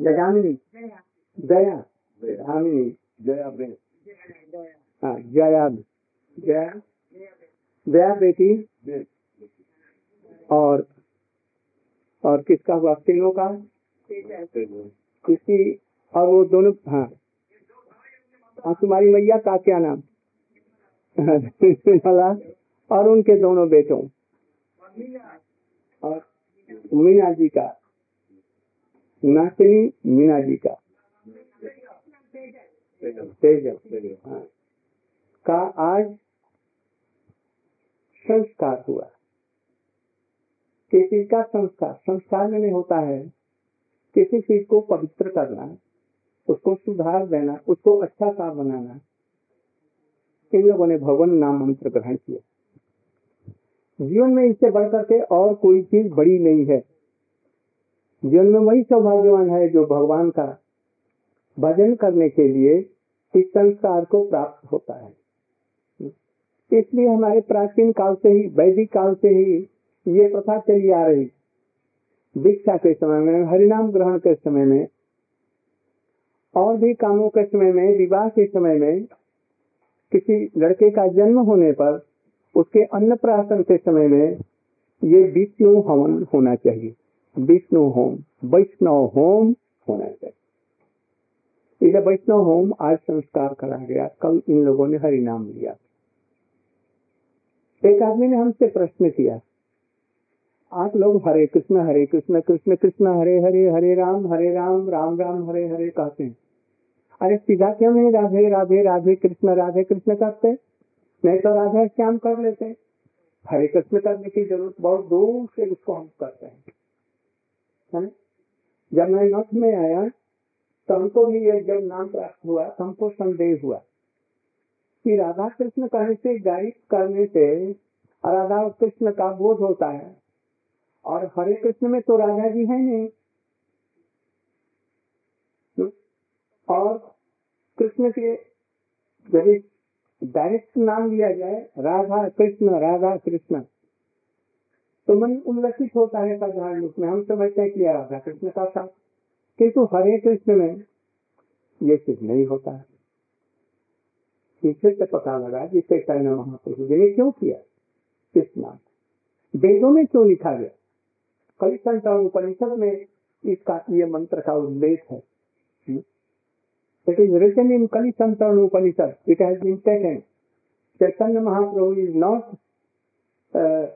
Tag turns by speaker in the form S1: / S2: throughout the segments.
S1: जगामिनी दया धामिनी
S2: जया
S1: हाँ जया। जया दया बेटी। और और किसका हुआ? तीनों का? किसी और वो दोनों हाँ। हाँ तुम्हारी मैया का क्या नाम? निर्मला और उनके दोनों बेटों? और मीना जी का। नाचनी मीना जी का तेजल हाँ, का आज संस्कार हुआ किसी का संस्कार संस्कार में होता है किसी चीज़ को पवित्र करना उसको सुधार देना उसको अच्छा सा बनाना इन लोगों ने भगवान नाम मंत्र ग्रहण किया जीवन में इससे बढ़कर के और कोई चीज़ बड़ी नहीं है जीवन में वही सौभाग्यवान है जो भगवान का भजन करने के लिए इस संस्कार को प्राप्त होता है। इसलिए हमारे प्राचीन काल से ही, वैदिक काल से ही ये प्रथा चली आ रही। दीक्षा के समय में, हरिनाम ग्रहण के समय में, और भी कामों के समय में, विवाह के समय में, किसी लड़के का जन्म होने पर उसके अन्न प्राशन के समय में ये विष्णु हवन होना चाहिए। विष्णु होम वैष्णव होम होना चाहिए इसे वैष्णव होम आज संस्कार करा गया। कल इन लोगों ने हरि नाम लिया। एक आदमी ने हमसे प्रश्न किया। आप लोग हरे कृष्ण हरे कृष्ण कृष्ण कृष्ण, हरे हरे हरे राम हरे राम राम राम, हरे हरे कहते हैं। अरे सीधा क्यों नहीं? राधे राधे राधे कृष्ण राधे कृष्ण करते नहीं तो राधे श्याम कर लेते हरे कृष्ण करने की ज़रूरत बहुत दूर से उसको हम करते हैं। है जब मैं मठ में आया तो हमको भी ये जब नाम प्राप्त हुआ तो हमको संदेह हुआ। कि राधा कृष्ण कहने से गायब करने से राधा कृष्ण का बोध होता है। और हरे कृष्ण में तो राधा जी है नहीं। और कृष्ण के यदि डायरेक्ट नाम लिया जाए, राधा कृष्ण राधा कृष्ण तो मन उल्लसित होता है साधारण रूप में। हम समझते हैं कि राधा कृष्ण का था किंतु हरे कृष्ण में ये चीज़ नहीं होता है। पीछे से पता लगा जिसे कहना महाप्रभु जी ने क्यों किया? नाम? वेदों में क्यों लिखा गया? कई संतान उपनिषद में इसका ये मंत्र का उल्लेख है। Written in Kali Santana Upanishad. It has been taken. Chaitanya Mahaprabhu is not uh,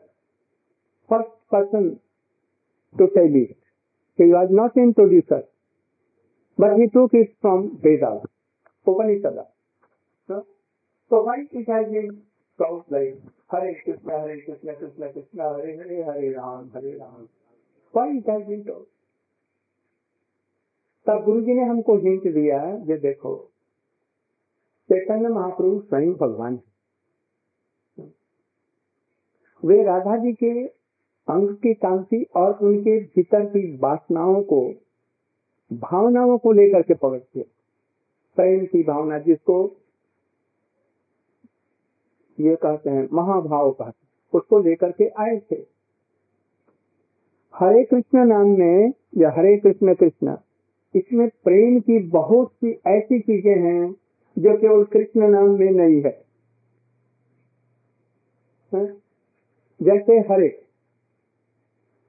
S1: first person to tell it. He was not introducer. But he took it from Vedas, Upanishad. So, so why it has been called like Hare Krishna, Hare Krishna, Krishna Krishna, Hare Hare, Hare Ram, Hare Ram. Why it has been told? तब गुरु जी ने हमको hint दिया ये देखो चैतन्य महाप्रभु स्वयं भगवान है वे राधा जी के अंग की कांति और उनके भीतर की वासनाओं को भावनाओं को लेकर के पकड़ते प्रेम की भावना जिसको ये कहते हैं महाभाव कहते हैं उसको लेकर के आए थे। हरे कृष्ण नाम में या हरे कृष्ण कृष्ण इसमें प्रेम की बहुत सी ऐसी चीज़ें हैं जो केवल कृष्ण नाम में नहीं है, है? जैसे हरे।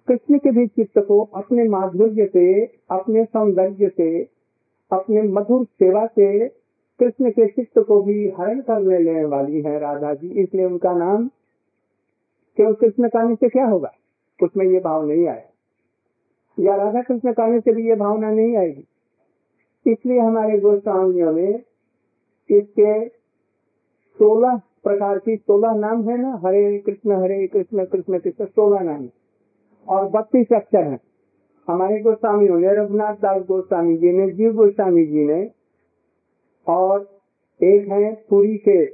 S1: कृष्ण के भी चित्त को अपने माधुर्य से, अपने सौंदर्य से, अपने मधुर सेवा से कृष्ण के चित्त को भी हरण कर लेने वाली है राधा जी इसलिए उनका नाम केवल कृष्ण कहने से क्या होगा? उसमें ये भाव नहीं आया। या राधा कृष्ण कहने से भी ये भावना नहीं आएगी। इसलिए हमारे गोस्वामियों में इसके सोलह प्रकार की सोलह नाम है ना, हरे कृष्ण हरे कृष्ण कृष्ण कृष्ण सोलह नाम। और बत्तीस अक्षर है। हमारे गोस्वामी ने रघुनाथ दास गोस्वामी जी ने जीव गोस्वामी जी ने और एक है पुरी के।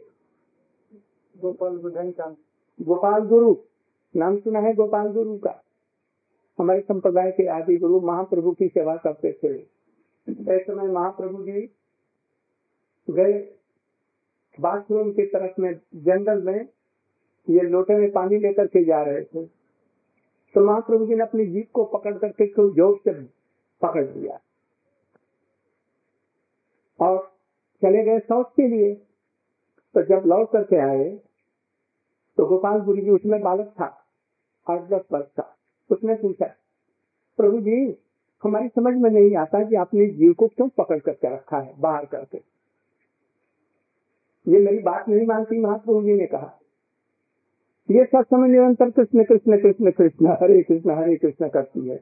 S1: गोपाल गोपाल गुरु नाम सुना है गोपाल गुरु का? हमारे संप्रदाय के आदि गुरु महाप्रभु की सेवा करते थे। एक समय महाप्रभु जी गए बाथरूम की तरफ़ में जंगल में ये लोटे में पानी लेकर के जा रहे थे। तो महाप्रभु जी ने अपनी जीप को पकड़ करके क्यों ज़ोर से पकड़ लिया। और चले गए शौच के लिए। तो जब लौट करके आए तो गोपाल गुरु जी उसमें बालक था, आठ दस वर्ष का। उसने पूछा, प्रभु जी, हमारी समझ में नहीं आता कि आपने जीव को क्यों पकड़ करके रखा है, बाहर करके? ये मेरी बात नहीं मानती, महाप्रभु जी ने कहा। ये सब समय निरंतर कृष्ण कृष्ण कृष्ण कृष्ण, हरे कृष्ण हरे कृष्ण करती है।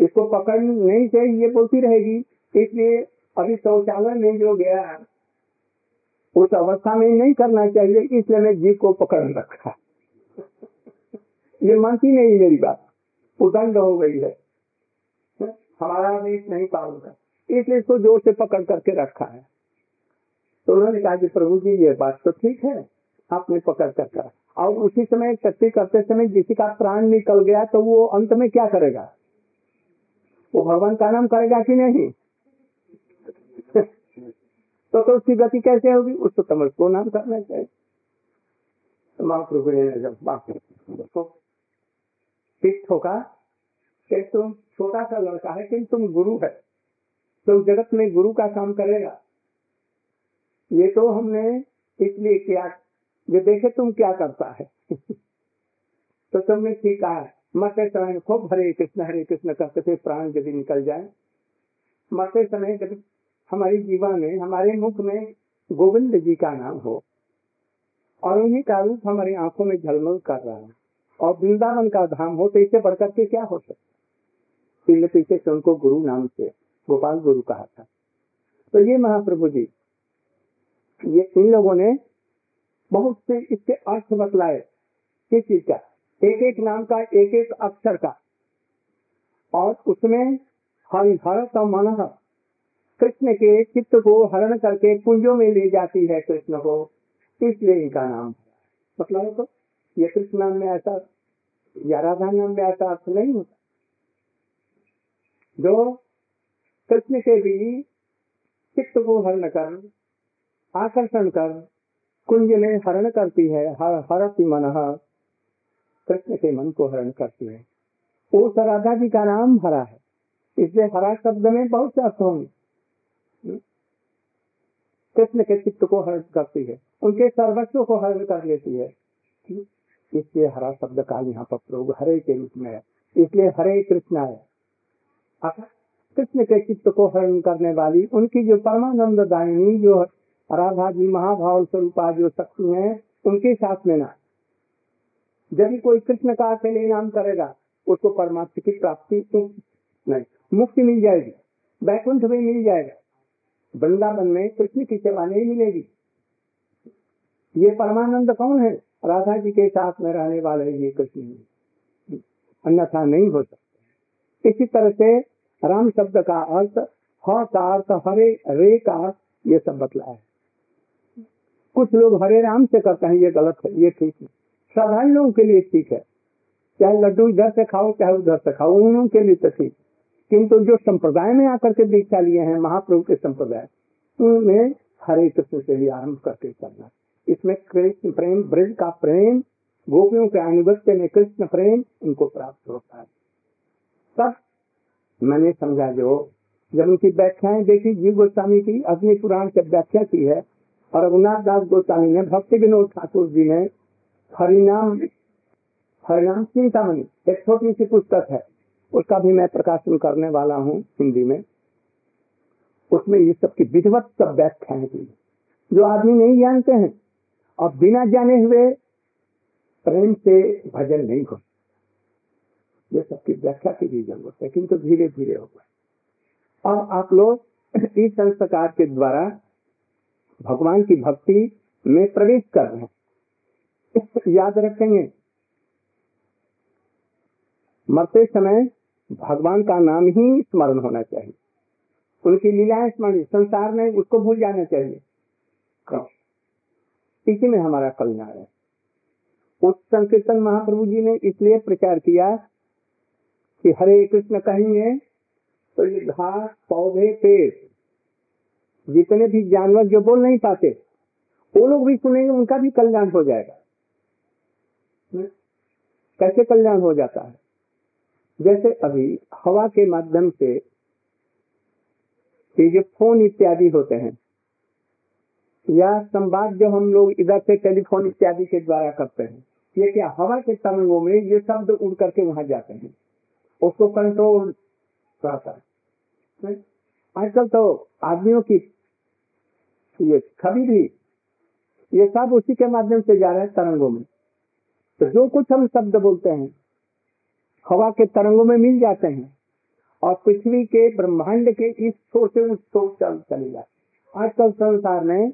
S1: इसको पकड़ नहीं चाहिए, ये बोलती रहेगी। इसलिए अभी शौचालय में जो गया, उस अवस्था में नहीं करना चाहिए, इसलिए मैं जीव को पकड़ रखा। ये मानती नहीं मेरी बात। उदंड हो गई है। हमारा देश नहीं पाऊँगा। इसलिए इसको ज़ोर से पकड़ करके रखा है। तो उन्होंने कहा कि प्रभु जी, ये बात तो ठीक है। आपने पकड़ कर करा और उसी समय, शक्ति करते समय किसी का प्राण निकल गया तो वो अंत में क्या करेगा? वो भगवान का नाम करेगा कि नहीं? तो तो उसकी गति कैसे होगी? उसको तमस को नाम करना चाहिए। तो महाप्रभु ने जब बात कि तुम छोटा सा लड़का है कि तुम गुरु है। तुम जगत में गुरु का काम करेगा। ये तो हमने इसलिए किया ये देखे तुम क्या करता है? तो तुमने ठीक कहा, मरते समय खूब हरे कृष्ण हरे कृष्ण करते थे, प्राण यदि निकल जाए। मरते समय जब हमारी जीवन में, हमारे मुख में गोविंद जी का नाम हो, और उन्हीं का रूप हमारी आँखों में झलमल कर रहा है, और वृंदावन का धाम हो तो इससे बढ़कर के क्या हो सकता पीछे से उनको गुरु नाम से गोपाल गुरु कहा था। तो ये महाप्रभु जी, ये इन लोगों ने बहुत से इसके अर्थ बतलाए। किस चीज़ का एक एक नाम का एक एक अक्षर का। और उसमें हरिहर मन कृष्ण के चित्त को हरण करके कुंजों में ले जाती है कृष्ण को। इसलिए इनका नाम मतलब तो ये कृष्ण नाम में ऐसा, या राधा नाम में ऐसा अर्थ नहीं होता। जो कृष्ण के भी चित्त को हरण कर, आकर्षण कर कुंज में हरण करती है हर हरती मन कृष्ण के मन को हरण करती है। उस राधा जी का नाम हरा है। इसलिए हरा शब्द में बहुत से अर्थ होंगे। कृष्ण के चित्त को हरण करती है। उनके सर्वस्व को हरण कर लेती है। इसलिए हरा शब्द का यहाँ पर प्रयोग हरे के रूप में है। इसलिए हरे कृष्ण है। कृष्ण के चित्त को हरण करने वाली उनकी जो परमानंद दायिनी, जो जी महाभाव स्वरूपा जो शक्ति है, उनके साथ में ना। जब कोई कृष्ण का अकेले नाम करेगा, उसको परमात्मा की प्राप्ति नहीं। मुक्ति मिल जाएगी वैकुंठ में मिल जाएगा। वृंदावन में कृष्ण की सेवा नहीं मिलेगी। ये परमानंद कौन है? राधा जी के साथ में रहने वाले ये कृष्ण अन्यथा नहीं हो सकते। इसी तरह से राम शब्द का अर्थ ह का अर्थ, हरे रे का ये सब बतला है। कुछ लोग हरे राम से करते हैं, ये गलत है, ये ठीक है। साधारण लोगों के लिए ठीक है। चाहे लड्डू इधर से खाओ चाहे उधर से खाओ उन लोगों के लिए तो ठीक। किंतु जो संप्रदाय में आकर के दीक्षा लिए हैं, महाप्रभु के संप्रदाय, उनमें हरे कृष्ण से ही आरंभ करके करना इसमें कृष्ण प्रेम, ब्रज का प्रेम, गोपियों के अनुगत्य में कृष्ण प्रेम उनको प्राप्त होता है। तब मैंने समझा जो, जब उनकी व्याख्याएँ देखी, जीव गोस्वामी की अग्नि पुराण से व्याख्या की है और रघुनाथ दास गोस्वामी ने भक्ति विनोद ठाकुर जी ने हरिनाम हरिनाम चिंतामणि एक छोटी सी पुस्तक है, उसका भी मैं प्रकाशन करने वाला हूँ हिंदी में। उसमें ये सब की विधिवत सब व्याख्याएँ की जो आदमी नहीं जानते हैं, और बिना जाने हुए प्रेम से भजन नहीं हो। ये सबकी व्याख्या की भी ज़रूरत है, किंतु धीरे धीरे होगा अब आप लोग इस संस्कार के द्वारा भगवान की भक्ति में प्रवेश कर रहे हैं। याद रखेंगे, मरते समय भगवान का नाम ही स्मरण होना चाहिए। उनकी लीलाएँ स्मरण, संसार में उसको भूल जाना चाहिए। इसी में हमारा कल्याण है। उस संकीर्तन महाप्रभु जी ने इसलिए प्रचार किया कि हरे कृष्ण कहेंगे तो ये घास पौधे पेड़ जितने भी जानवर जो बोल नहीं पाते, वो लोग भी सुनेंगे, उनका भी कल्याण हो जाएगा। कैसे कल्याण हो जाता है? जैसे अभी हवा के माध्यम से ये जो फ़ोन इत्यादि होते हैं, या संवाद जो हम लोग इधर से टेलीफोन इत्यादि के द्वारा करते हैं, ये क्या हवा के तरंगों में ये शब्द उड़ करके वहाँ जाते हैं? उसको कंट्रोल करता है। आजकल तो आदमियों की ये छवि भी ये सब उसी के माध्यम से जा रहे हैं तरंगों में। तो जो कुछ हम शब्द बोलते हैं, हवा के तरंगों में मिल जाते हैं और पृथ्वी के ब्रह्मांड के इस छोर से उस छोर चल चले जाते आजकल संसार में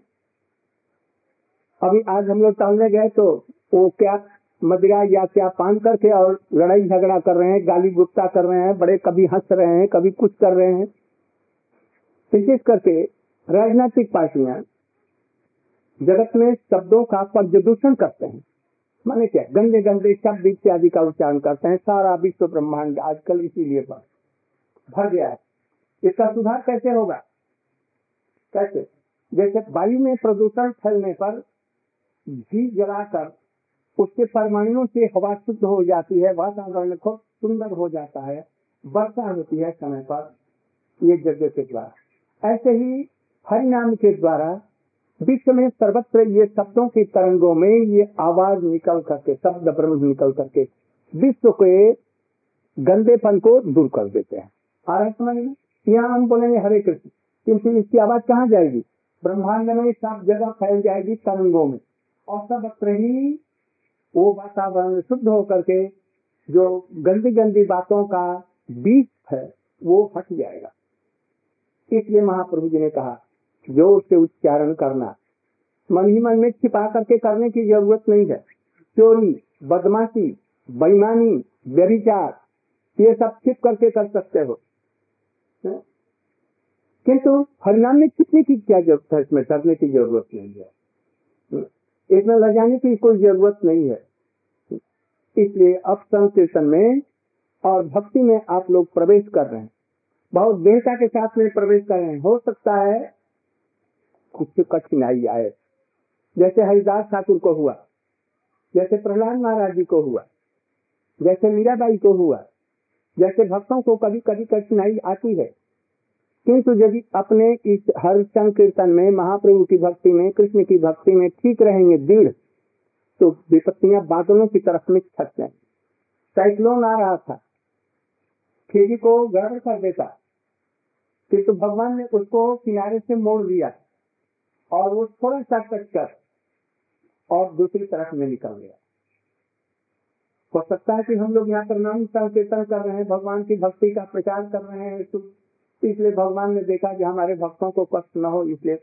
S1: अभी आज हम लोग टहलने गए तो वो क्या मदिरा या क्या पान करके और लड़ाई झगड़ा कर रहे हैं, गाली गुप्ता कर रहे हैं, बड़े कभी हंस रहे हैं कभी कुछ कर रहे हैं। विशेष करके राजनीतिक पार्टियाँ जगत में शब्दों का प्रदूषण करते हैं। माने क्या? गंदे गंदे शब्द इत्यादि का उच्चारण करते हैं। सारा विश्व ब्रह्मांड आजकल इसीलिए भर गया है। इसका सुधार कैसे होगा? कैसे? जैसे वायु में प्रदूषण फैलने पर घी जलाकर उसके परमाणुओं से हवा शुद्ध हो जाती है, वातावरण खूब सुंदर हो जाता है, वर्षा होती है समय पर ये जगह के द्वारा। ऐसे ही हरिनाम के द्वारा विश्व में सर्वत्र ये शब्दों की तरंगों में ये आवाज़ निकल करके, शब्द ब्रह्म निकल करके विश्व के गंदेपन को दूर कर देते हैं। आ रहे समझ में? यहाँ हम बोलेंगे हरे कृष्ण किंतु इसकी आवाज़ कहाँ जाएगी? ब्रह्मांड में सब जगह फैल जाएगी तरंगों में। और सर्वत्र ही वो वातावरण शुद्ध होकर के जो गंदी गंदी बातों का बीज है, वो हट जाएगा। इसलिए महाप्रभु जी ने कहा ज़ोर से उच्चारण करना। मन ही मन में छिपा करके करने की ज़रूरत नहीं है। चोरी, बदमाशी, बेईमानी, व्यभिचार, ये सब छिप करके कर सकते हो। किंतु हरिनाम में छिपने की क्या ज़रूरत है? इसमें डरने की ज़रूरत नहीं है। इसमें ल जाने की कोई ज़रूरत नहीं है। इसलिए अब संकीर्तन में और भक्ति में आप लोग प्रवेश कर रहे हैं। बहुत देहता के साथ में प्रवेश कर रहे हैं। हो सकता है कुछ कठिनाई आए। जैसे हरिदास ठाकुर को हुआ, जैसे प्रहलाद महाराज जी को हुआ, जैसे मीराबाई को हुआ, जैसे भक्तों को कभी कभी कठिनाई आती है। किंतु यदि अपने इस हर संकीर्तन में, महाप्रभु की भक्ति में, कृष्ण की भक्ति में ठीक रहेंगे दृढ़ तो विपत्तियाँ बादलों की तरफ़ में छट जाए। साइक्लोन आ रहा था। खेती को गड़बड़ कर देता, किंतु भगवान ने उसको किनारे से मोड़ दिया और वो थोड़ा सा कट कर और दूसरी तरफ़ में निकल गया। हो सकता है कि हम लोग यहाँ पर नाम संकीर्तन कर रहे हैं, भगवान की भक्ति का प्रचार कर रहे हैं तो इसलिए भगवान ने देखा कि हमारे भक्तों को कष्ट न हो, इसलिए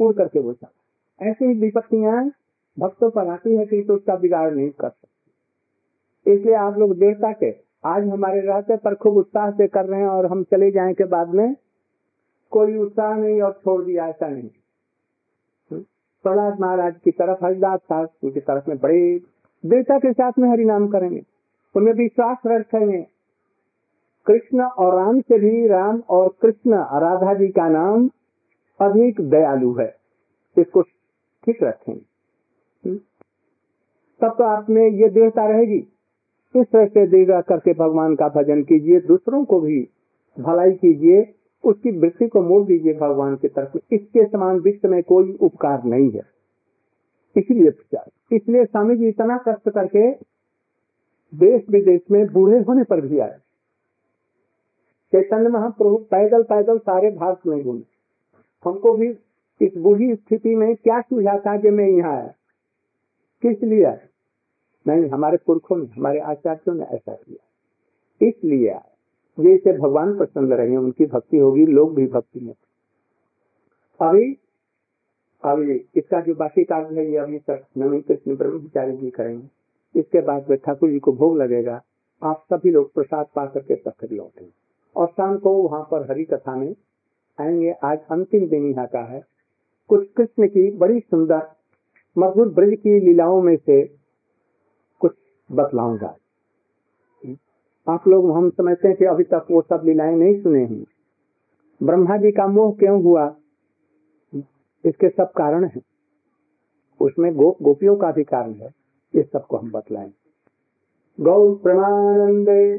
S1: उड़ करके वो चला। ऐसी ही विपत्तियाँ भक्तों पर आती है कि तो उसका बिगाड़ नहीं कर सकते। इसलिए आप लोग देवता के, आज हमारे रहते पर खूब उत्साह से कर रहे हैं और हम चले जाए के बाद में कोई उत्साह नहीं और छोड़ दिया, ऐसा नहीं। प्रहलाद महाराज की तरफ़, हरिदास साहब उनकी तरफ़ में बड़े देवता के साथ में हरि नाम करेंगे। उनमें विश्वास रखेंगे कृष्ण और राम से भी राम और कृष्ण राधा जी का नाम अधिक दयालु है। इसको ठीक रखेंगे तब तो आप में ये देवता रहेगी। इस तरह से देगा करके भगवान का भजन कीजिए, दूसरों को भी भलाई कीजिए। उसकी वृत्ति को मोड़ दीजिए भगवान की तरफ़ इसके समान विश्व में कोई उपकार नहीं है। इसलिए इसलिए स्वामी जी इतना कष्ट करके देश विदेश में बूढ़े होने पर भी आए। चैतन्य महाप्रभु पैदल पैदल सारे भारत में घूमे। हमको भी इस बूढ़ी स्थिति में क्या सुझा था कि मैं यहाँ आया? किस लिए नहीं, हमारे पुरखों ने, हमारे आचार्यों ने ऐसा किया। इसलिए आया। जैसे भगवान प्रसन्न रहे उनकी भक्ति होगी, लोग भी भक्ति में। अभी अभी इसका जो बाकी कार्य है, ये अभी तक नवीन कृष्ण ब्रह्मचारी जी करेंगे। इसके बाद में ठाकुर जी को भोग लगेगा। आप सभी लोग प्रसाद पा करके तब फिर लौटेंगे और शाम को वहाँ पर हरि कथा में आएँगे। आज अंतिम दिन यहाँ का है। कुछ कृष्ण की बड़ी सुंदर, मधुर ब्रज की लीलाओं में से कुछ बतलाऊँगा। आप लोग हम समझते हैं कि अभी तक वो सब लीलाएँ नहीं सुने हैं। ब्रह्मा जी का मोह क्यों हुआ? इसके सब कारण है। उसमें गोप, गोपियों का भी कारण है। ये सबको हम बतलाएँ। गौ प्रमानंदे।